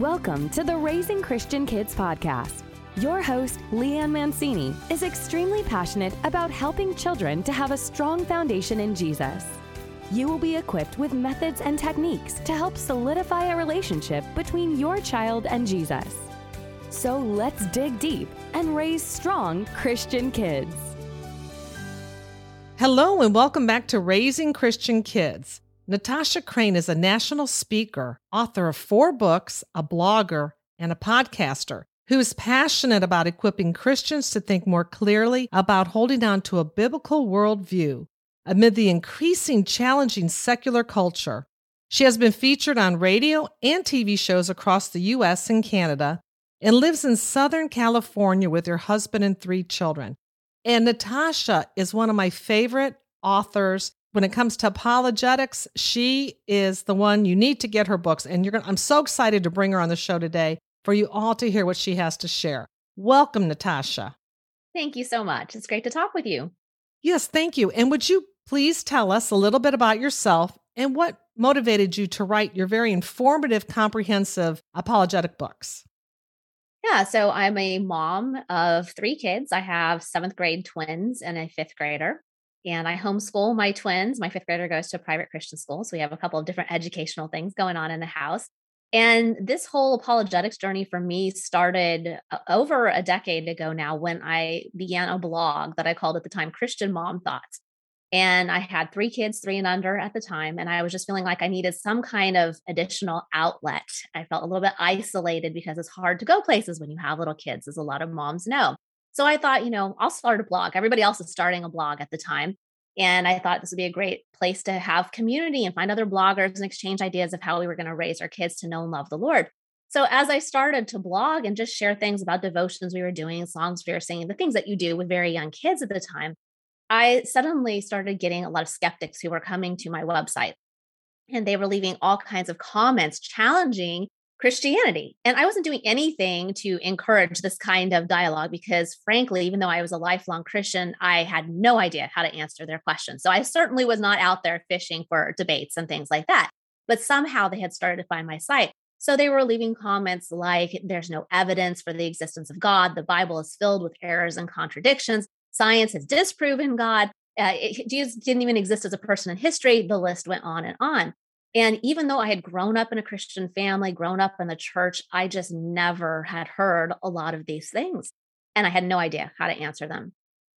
Welcome to the Raising Christian Kids podcast. Your host, Leanne Mancini, is extremely passionate about helping children to have a strong foundation in Jesus. You will be equipped with methods and techniques to help solidify a relationship between your child and Jesus. So let's dig deep and raise strong Christian kids. Hello, and welcome back to Raising Christian Kids. Natasha Crain is a national speaker, author of four books, a blogger, and a podcaster who is passionate about equipping Christians to think more clearly about holding on to a biblical worldview amid the increasing challenging secular culture. She has been featured on radio and TV shows across the U.S. and Canada and lives in Southern California with her husband and three children. And Natasha is one of my favorite authors when it comes to apologetics. She is the one you need to get her books. And you're going I'm so excited to bring her on the show today for you all to hear what she has to share. Welcome, Natasha. Thank you so much. It's great to talk with you. Yes, thank you. And would you please tell us a little bit about yourself and what motivated you to write your very informative, comprehensive apologetic books? Yeah, so I'm a mom of three kids. I have seventh grade twins and a fifth grader. And I homeschool my twins. My fifth grader goes to a private Christian school. So we have a couple of different educational things going on in the house. And this whole apologetics journey for me started uh, over a decade ago now when I began a blog that I called at the time Christian Mom Thoughts. And I had three kids, three and under at the time. And I was just feeling like I needed some kind of additional outlet. I felt a little bit isolated because it's hard to go places when you have little kids, as a lot of moms know. So I thought, you know, I'll start a blog. Everybody else is starting a blog at the time. And I thought this would be a great place to have community and find other bloggers and exchange ideas of how we were going to raise our kids to know and love the Lord. So as I started to blog and just share things about devotions we were doing, songs we were singing, the things that you do with very young kids at the time, I suddenly started getting a lot of skeptics who were coming to my website. And they were leaving all kinds of comments challenging Christianity. And I wasn't doing anything to encourage this kind of dialogue because, frankly, even though I was a lifelong Christian, I had no idea how to answer their questions. So I certainly was not out there fishing for debates and things like that. But somehow they had started to find my site. So they were leaving comments like, there's no evidence for the existence of God. The Bible is filled with errors and contradictions. Science has disproven God. Uh, it, Jesus didn't even exist as a person in history. The list went on and on. And even though I had grown up in a Christian family, grown up in the church, I just never had heard a lot of these things. And I had no idea how to answer them.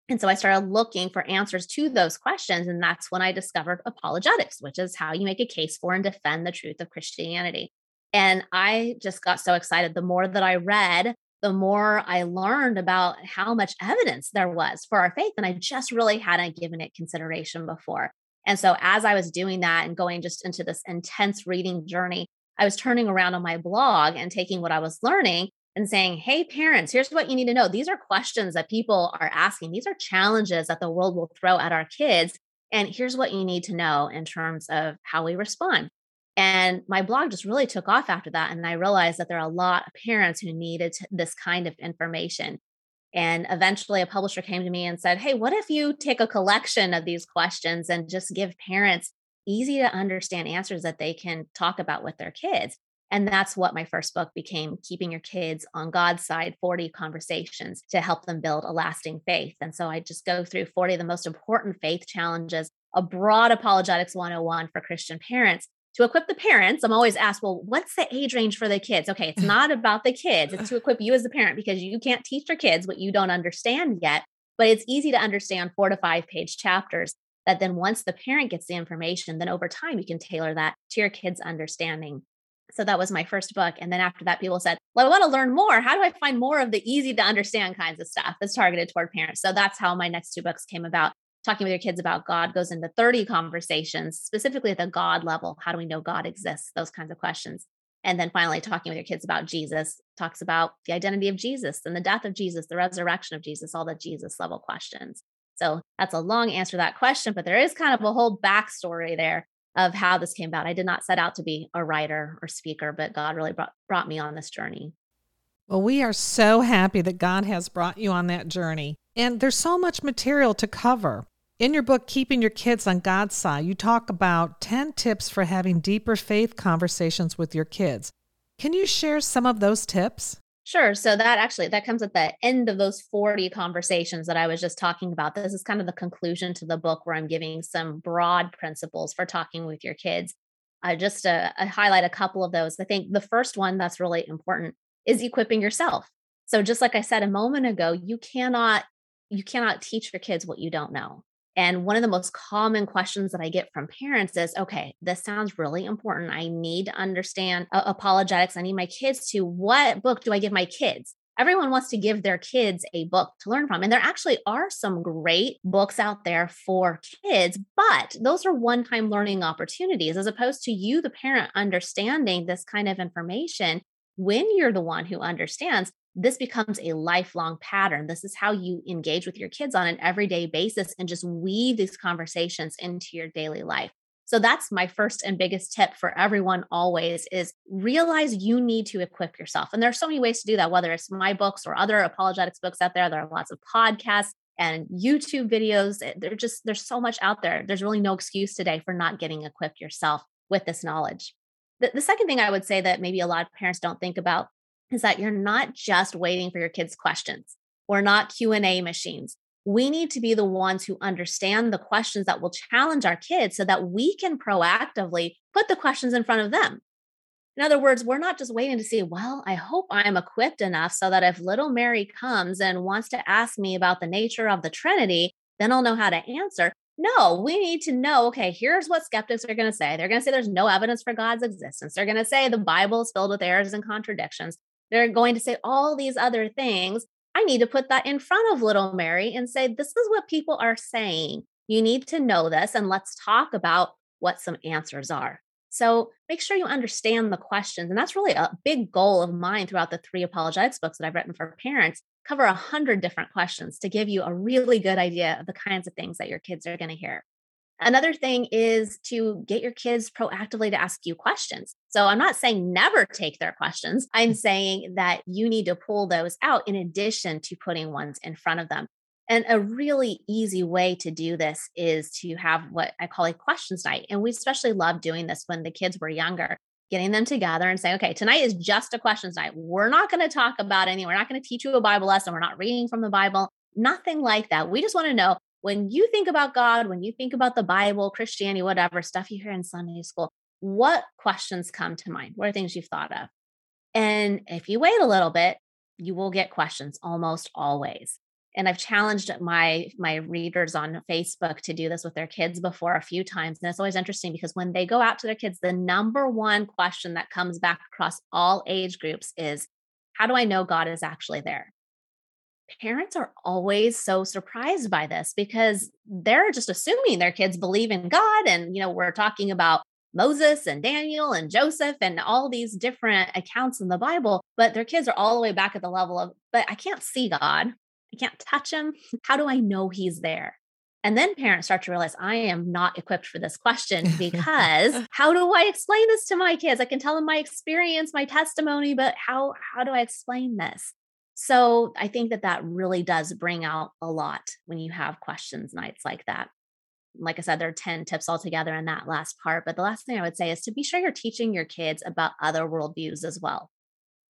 And so I started looking for answers to those questions. And that's when I discovered apologetics, which is how you make a case for and defend the truth of Christianity. And I just got so excited. The more that I read, the more I learned about how much evidence there was for our faith. And I just really hadn't given it consideration before. And so as I was doing that and going just into this intense reading journey, I was turning around on my blog and taking what I was learning and saying, Hey, parents, here's what you need to know. These are questions that people are asking. These are challenges that the world will throw at our kids. And here's what you need to know in terms of how we respond. And my blog just really took off after that. And I realized that there are a lot of parents who needed this kind of information. And eventually, a publisher came to me and said, Hey, what if you take a collection of these questions and just give parents easy to understand answers that they can talk about with their kids? And that's what my first book became Keeping Your Kids on God's Side 40 Conversations to help them build a lasting faith. And so I just go through 40 of the most important faith challenges, a broad apologetics 101 for Christian parents to equip the parents, I'm always asked, well, what's the age range for the kids? Okay, it's not about the kids, it's to equip you as the parent because you can't teach your kids what you don't understand yet. But it's easy to understand four to five page chapters that then once the parent gets the information, then over time you can tailor that to your kids' understanding. So that was my first book. And then after that, people said, Well, I want to learn more. How do I find more of the easy to understand kinds of stuff that's targeted toward parents? So that's how my next two books came about talking with your kids about God goes into 30 conversations, specifically at the God level. How do we know God exists? Those kinds of questions. And then finally, talking with your kids about Jesus talks about the identity of Jesus and the death of Jesus, the resurrection of Jesus, all the Jesus level questions. So that's a long answer to that question, but there is kind of a whole backstory there of how this came about. I did not set out to be a writer or speaker, but God really brought, brought me on this journey. Well, we are so happy that God has brought you on that journey. And there's so much material to cover. In your book, Keeping Your Kids on God's Side, you talk about 10 tips for having deeper faith conversations with your kids. Can you share some of those tips? Sure. So that actually that comes at the end of those 40 conversations that I was just talking about. This is kind of the conclusion to the book where I'm giving some broad principles for talking with your kids. I just uh, highlight a couple of those. I think the first one that's really important is equipping yourself. So just like I said a moment ago, you cannot you cannot teach your kids what you don't know. And one of the most common questions that I get from parents is okay, this sounds really important. I need to understand uh, apologetics. I need my kids to, what book do I give my kids? Everyone wants to give their kids a book to learn from. And there actually are some great books out there for kids, but those are one time learning opportunities as opposed to you, the parent, understanding this kind of information when you're the one who understands this becomes a lifelong pattern. This is how you engage with your kids on an everyday basis and just weave these conversations into your daily life. So that's my first and biggest tip for everyone always is realize you need to equip yourself. And there are so many ways to do that, whether it's my books or other apologetics books out there. There are lots of podcasts and YouTube videos. Eh, there's just there's so much out there. There's really no excuse today for not getting equipped yourself with this knowledge. The, the second thing I would say that maybe a lot of parents don't think about is that you're not just waiting for your kids' questions. We're not Q&A machines. We need to be the ones who understand the questions that will challenge our kids so that we can proactively put the questions in front of them. In other words, we're not just waiting to see, well, I hope I'm equipped enough so that if little Mary comes and wants to ask me about the nature of the Trinity, then I'll know how to answer. No, we need to know okay, here's what skeptics are going to say. They're going to say there's no evidence for God's existence. They're going to say the Bible is filled with errors and contradictions. They're going to say all these other things. I need to put that in front of little Mary and say, this is what people are saying. You need to know this, and let's talk about what some answers are. So make sure you understand the questions. And that's really a big goal of mine throughout the three apologetics books that I've written for parents. Cover a hundred different questions to give you a really good idea of the kinds of things that your kids are going to hear. Another thing is to get your kids proactively to ask you questions. So I'm not saying never take their questions. I'm mm. saying that you need to pull those out in addition to putting ones in front of them. And a really easy way to do this is to have what I call a questions night. And we especially love doing this when the kids were younger, getting them together and saying, okay, tonight is just a questions night. We're not going to talk about any, we're not going to teach you a Bible lesson. We're not reading from the Bible, nothing like that. We just want to know when you think about God, when you think about the Bible, Christianity, whatever stuff you hear in Sunday school, what questions come to mind? What are things you've thought of? And if you wait a little bit, you will get questions almost always. And I've challenged my my readers on Facebook to do this with their kids before a few times. And it's always interesting because when they go out to their kids, the number one question that comes back across all age groups is, how do I know God is actually there? Parents are always so surprised by this because they're just assuming their kids believe in God. And, you know, we're talking about Moses and Daniel and Joseph and all these different accounts in the Bible, but their kids are all the way back at the level of, but I can't see God. I can't touch him. How do I know he's there? And then parents start to realize I am not equipped for this question because how do I explain this to my kids? I can tell them my experience, my testimony, but how how do I explain this? So I think that that really does bring out a lot when you have questions nights like that. Like I said, there are 10 tips altogether in that last part. But the last thing I would say is to be sure you're teaching your kids about other worldviews as well.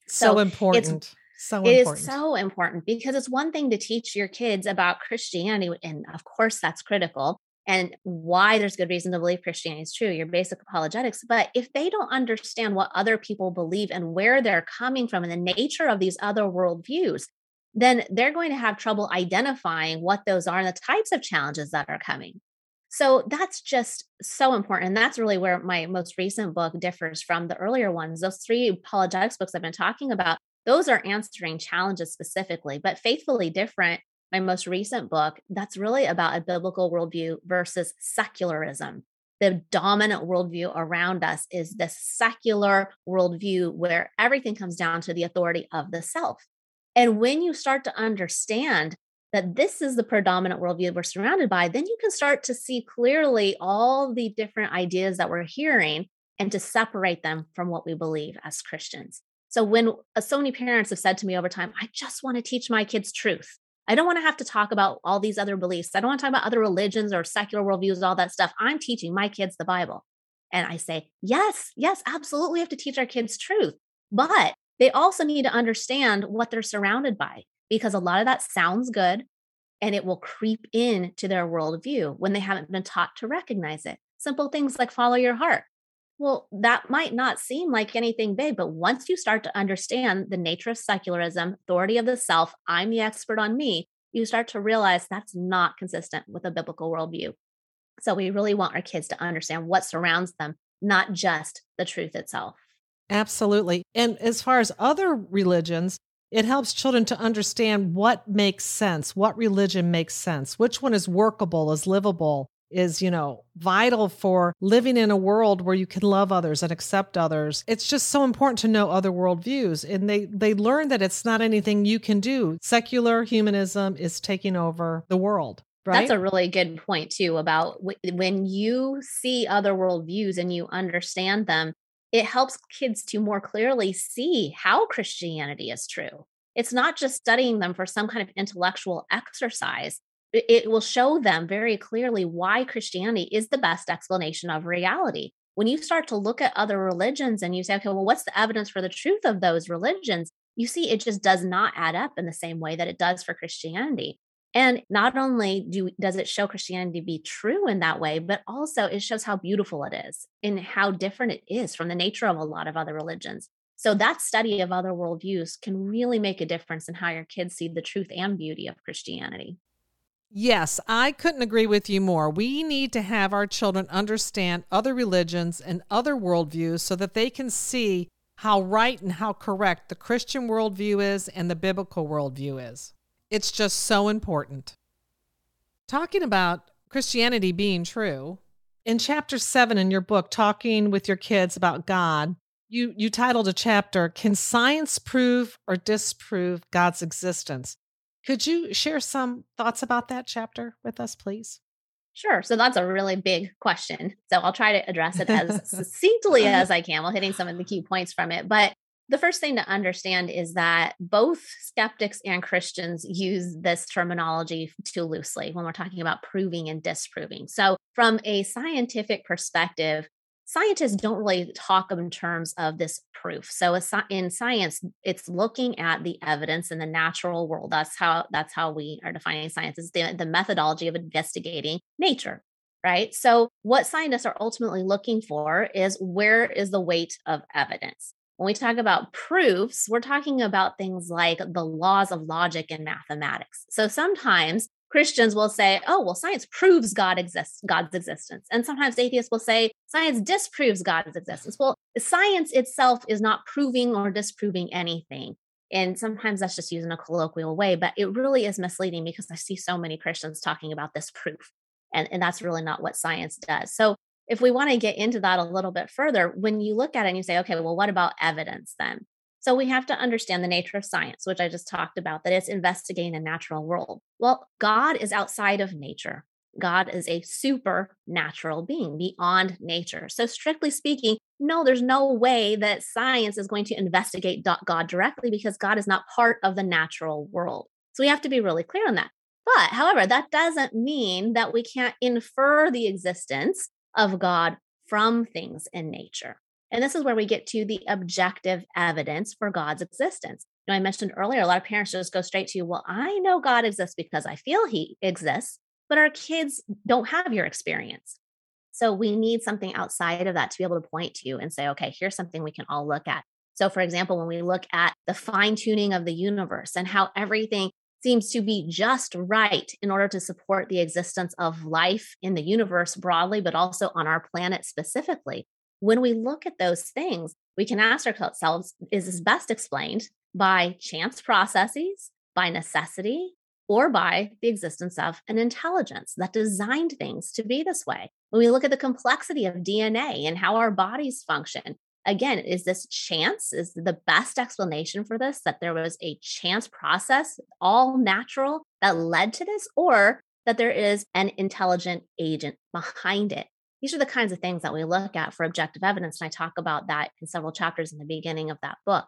So, so important. So it important. is so important because it's one thing to teach your kids about Christianity, and of course that's critical and why there's good reason to believe Christianity is true, your basic apologetics. But if they don't understand what other people believe and where they're coming from and the nature of these other worldviews, then they're going to have trouble identifying what those are and the types of challenges that are coming. So that's just so important. And that's really where my most recent book differs from the earlier ones. Those three apologetics books I've been talking about, those are answering challenges specifically, but faithfully different my most recent book, that's really about a biblical worldview versus secularism. The dominant worldview around us is this secular worldview where everything comes down to the authority of the self. And when you start to understand that this is the predominant worldview we're surrounded by, then you can start to see clearly all the different ideas that we're hearing and to separate them from what we believe as Christians. So, when uh, so many parents have said to me over time, I just want to teach my kids truth. I don't want to have to talk about all these other beliefs. I don't want to talk about other religions or secular worldviews, all that stuff. I'm teaching my kids the Bible. And I say, yes, yes, absolutely. We have to teach our kids truth. But they also need to understand what they're surrounded by because a lot of that sounds good and it will creep into their worldview when they haven't been taught to recognize it. Simple things like follow your heart. Well, that might not seem like anything big, but once you start to understand the nature of secularism, authority of the self, I'm the expert on me, you start to realize that's not consistent with a biblical worldview. So we really want our kids to understand what surrounds them, not just the truth itself. Absolutely. And as far as other religions, it helps children to understand what makes sense, what religion makes sense, which one is workable, is livable, is, you know, vital for living in a world where you can love others and accept others. It's just so important to know other worldviews. And they, they learn that it's not anything you can do. Secular humanism is taking over the world. Right? That's a really good point, too, about w- when you see other worldviews and you understand them, it helps kids to more clearly see how Christianity is true. It's not just studying them for some kind of intellectual exercise. It will show them very clearly why Christianity is the best explanation of reality. When you start to look at other religions and you say, okay, well, what's the evidence for the truth of those religions? You see, it just does not add up in the same way that it does for Christianity. And not only do does it show Christianity be true in that way, but also it shows how beautiful it is and how different it is from the nature of a lot of other religions. So that study of other worldviews can really make a difference in how your kids see the truth and beauty of Christianity. Yes, I couldn't agree with you more. We need to have our children understand other religions and other worldviews so that they can see how right and how correct the Christian worldview is and the biblical worldview is. It's just so important. Talking about Christianity being true, in chapter seven in your book, talking with your kids about God, you, you titled a chapter, Can Science Prove or Disprove God's Existence? Could you share some thoughts about that chapter with us, please? Sure. So that's a really big question. So I'll try to address it as succinctly as I can while hitting some of the key points from it. But the first thing to understand is that both skeptics and Christians use this terminology too loosely when we're talking about proving and disproving. So, from a scientific perspective, scientists don't really talk in terms of this proof. So, in science, it's looking at the evidence in the natural world. That's how that's how we are defining science is the, the methodology of investigating nature right? So, what scientists are ultimately looking for is where is the weight of evidence? When we talk about proofs, we're talking about things like the laws of logic and mathematics. So sometimes Christians will say, "Oh, well, science proves God exists, God's existence," and sometimes atheists will say, "Science disproves God's existence." Well, science itself is not proving or disproving anything, and sometimes that's just used in a colloquial way, but it really is misleading because I see so many Christians talking about this proof, and and that's really not what science does. So if we want to get into that a little bit further, when you look at it and you say, okay, well, what about evidence then? So we have to understand the nature of science, which I just talked about, that it's investigating the natural world. Well, God is outside of nature. God is a supernatural being beyond nature. So, strictly speaking, no, there's no way that science is going to investigate God directly because God is not part of the natural world. So, we have to be really clear on that. But, however, that doesn't mean that we can't infer the existence of God from things in nature. And this is where we get to the objective evidence for God's existence. You know, I mentioned earlier, a lot of parents just go straight to, well, I know God exists because I feel he exists, but our kids don't have your experience. So we need something outside of that to be able to point to and say, okay, here's something we can all look at. So, for example, when we look at the fine tuning of the universe and how everything seems to be just right in order to support the existence of life in the universe broadly, but also on our planet specifically. When we look at those things, we can ask ourselves is this best explained by chance processes, by necessity, or by the existence of an intelligence that designed things to be this way? When we look at the complexity of DNA and how our bodies function, again, is this chance? Is the best explanation for this that there was a chance process, all natural, that led to this, or that there is an intelligent agent behind it? These are the kinds of things that we look at for objective evidence. And I talk about that in several chapters in the beginning of that book.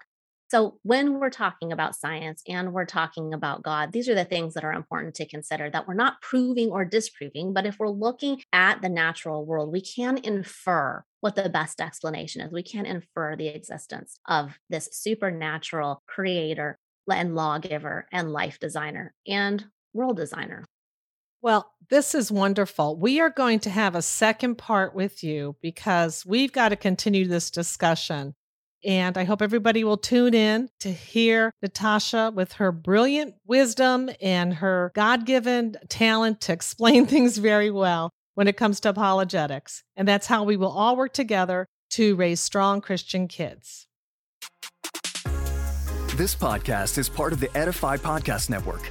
So, when we're talking about science and we're talking about God, these are the things that are important to consider that we're not proving or disproving. But if we're looking at the natural world, we can infer what the best explanation is. We can't infer the existence of this supernatural creator and lawgiver and life designer and world designer. Well, this is wonderful. We are going to have a second part with you because we've got to continue this discussion. And I hope everybody will tune in to hear Natasha with her brilliant wisdom and her God given talent to explain things very well when it comes to apologetics. And that's how we will all work together to raise strong Christian kids. This podcast is part of the Edify Podcast Network.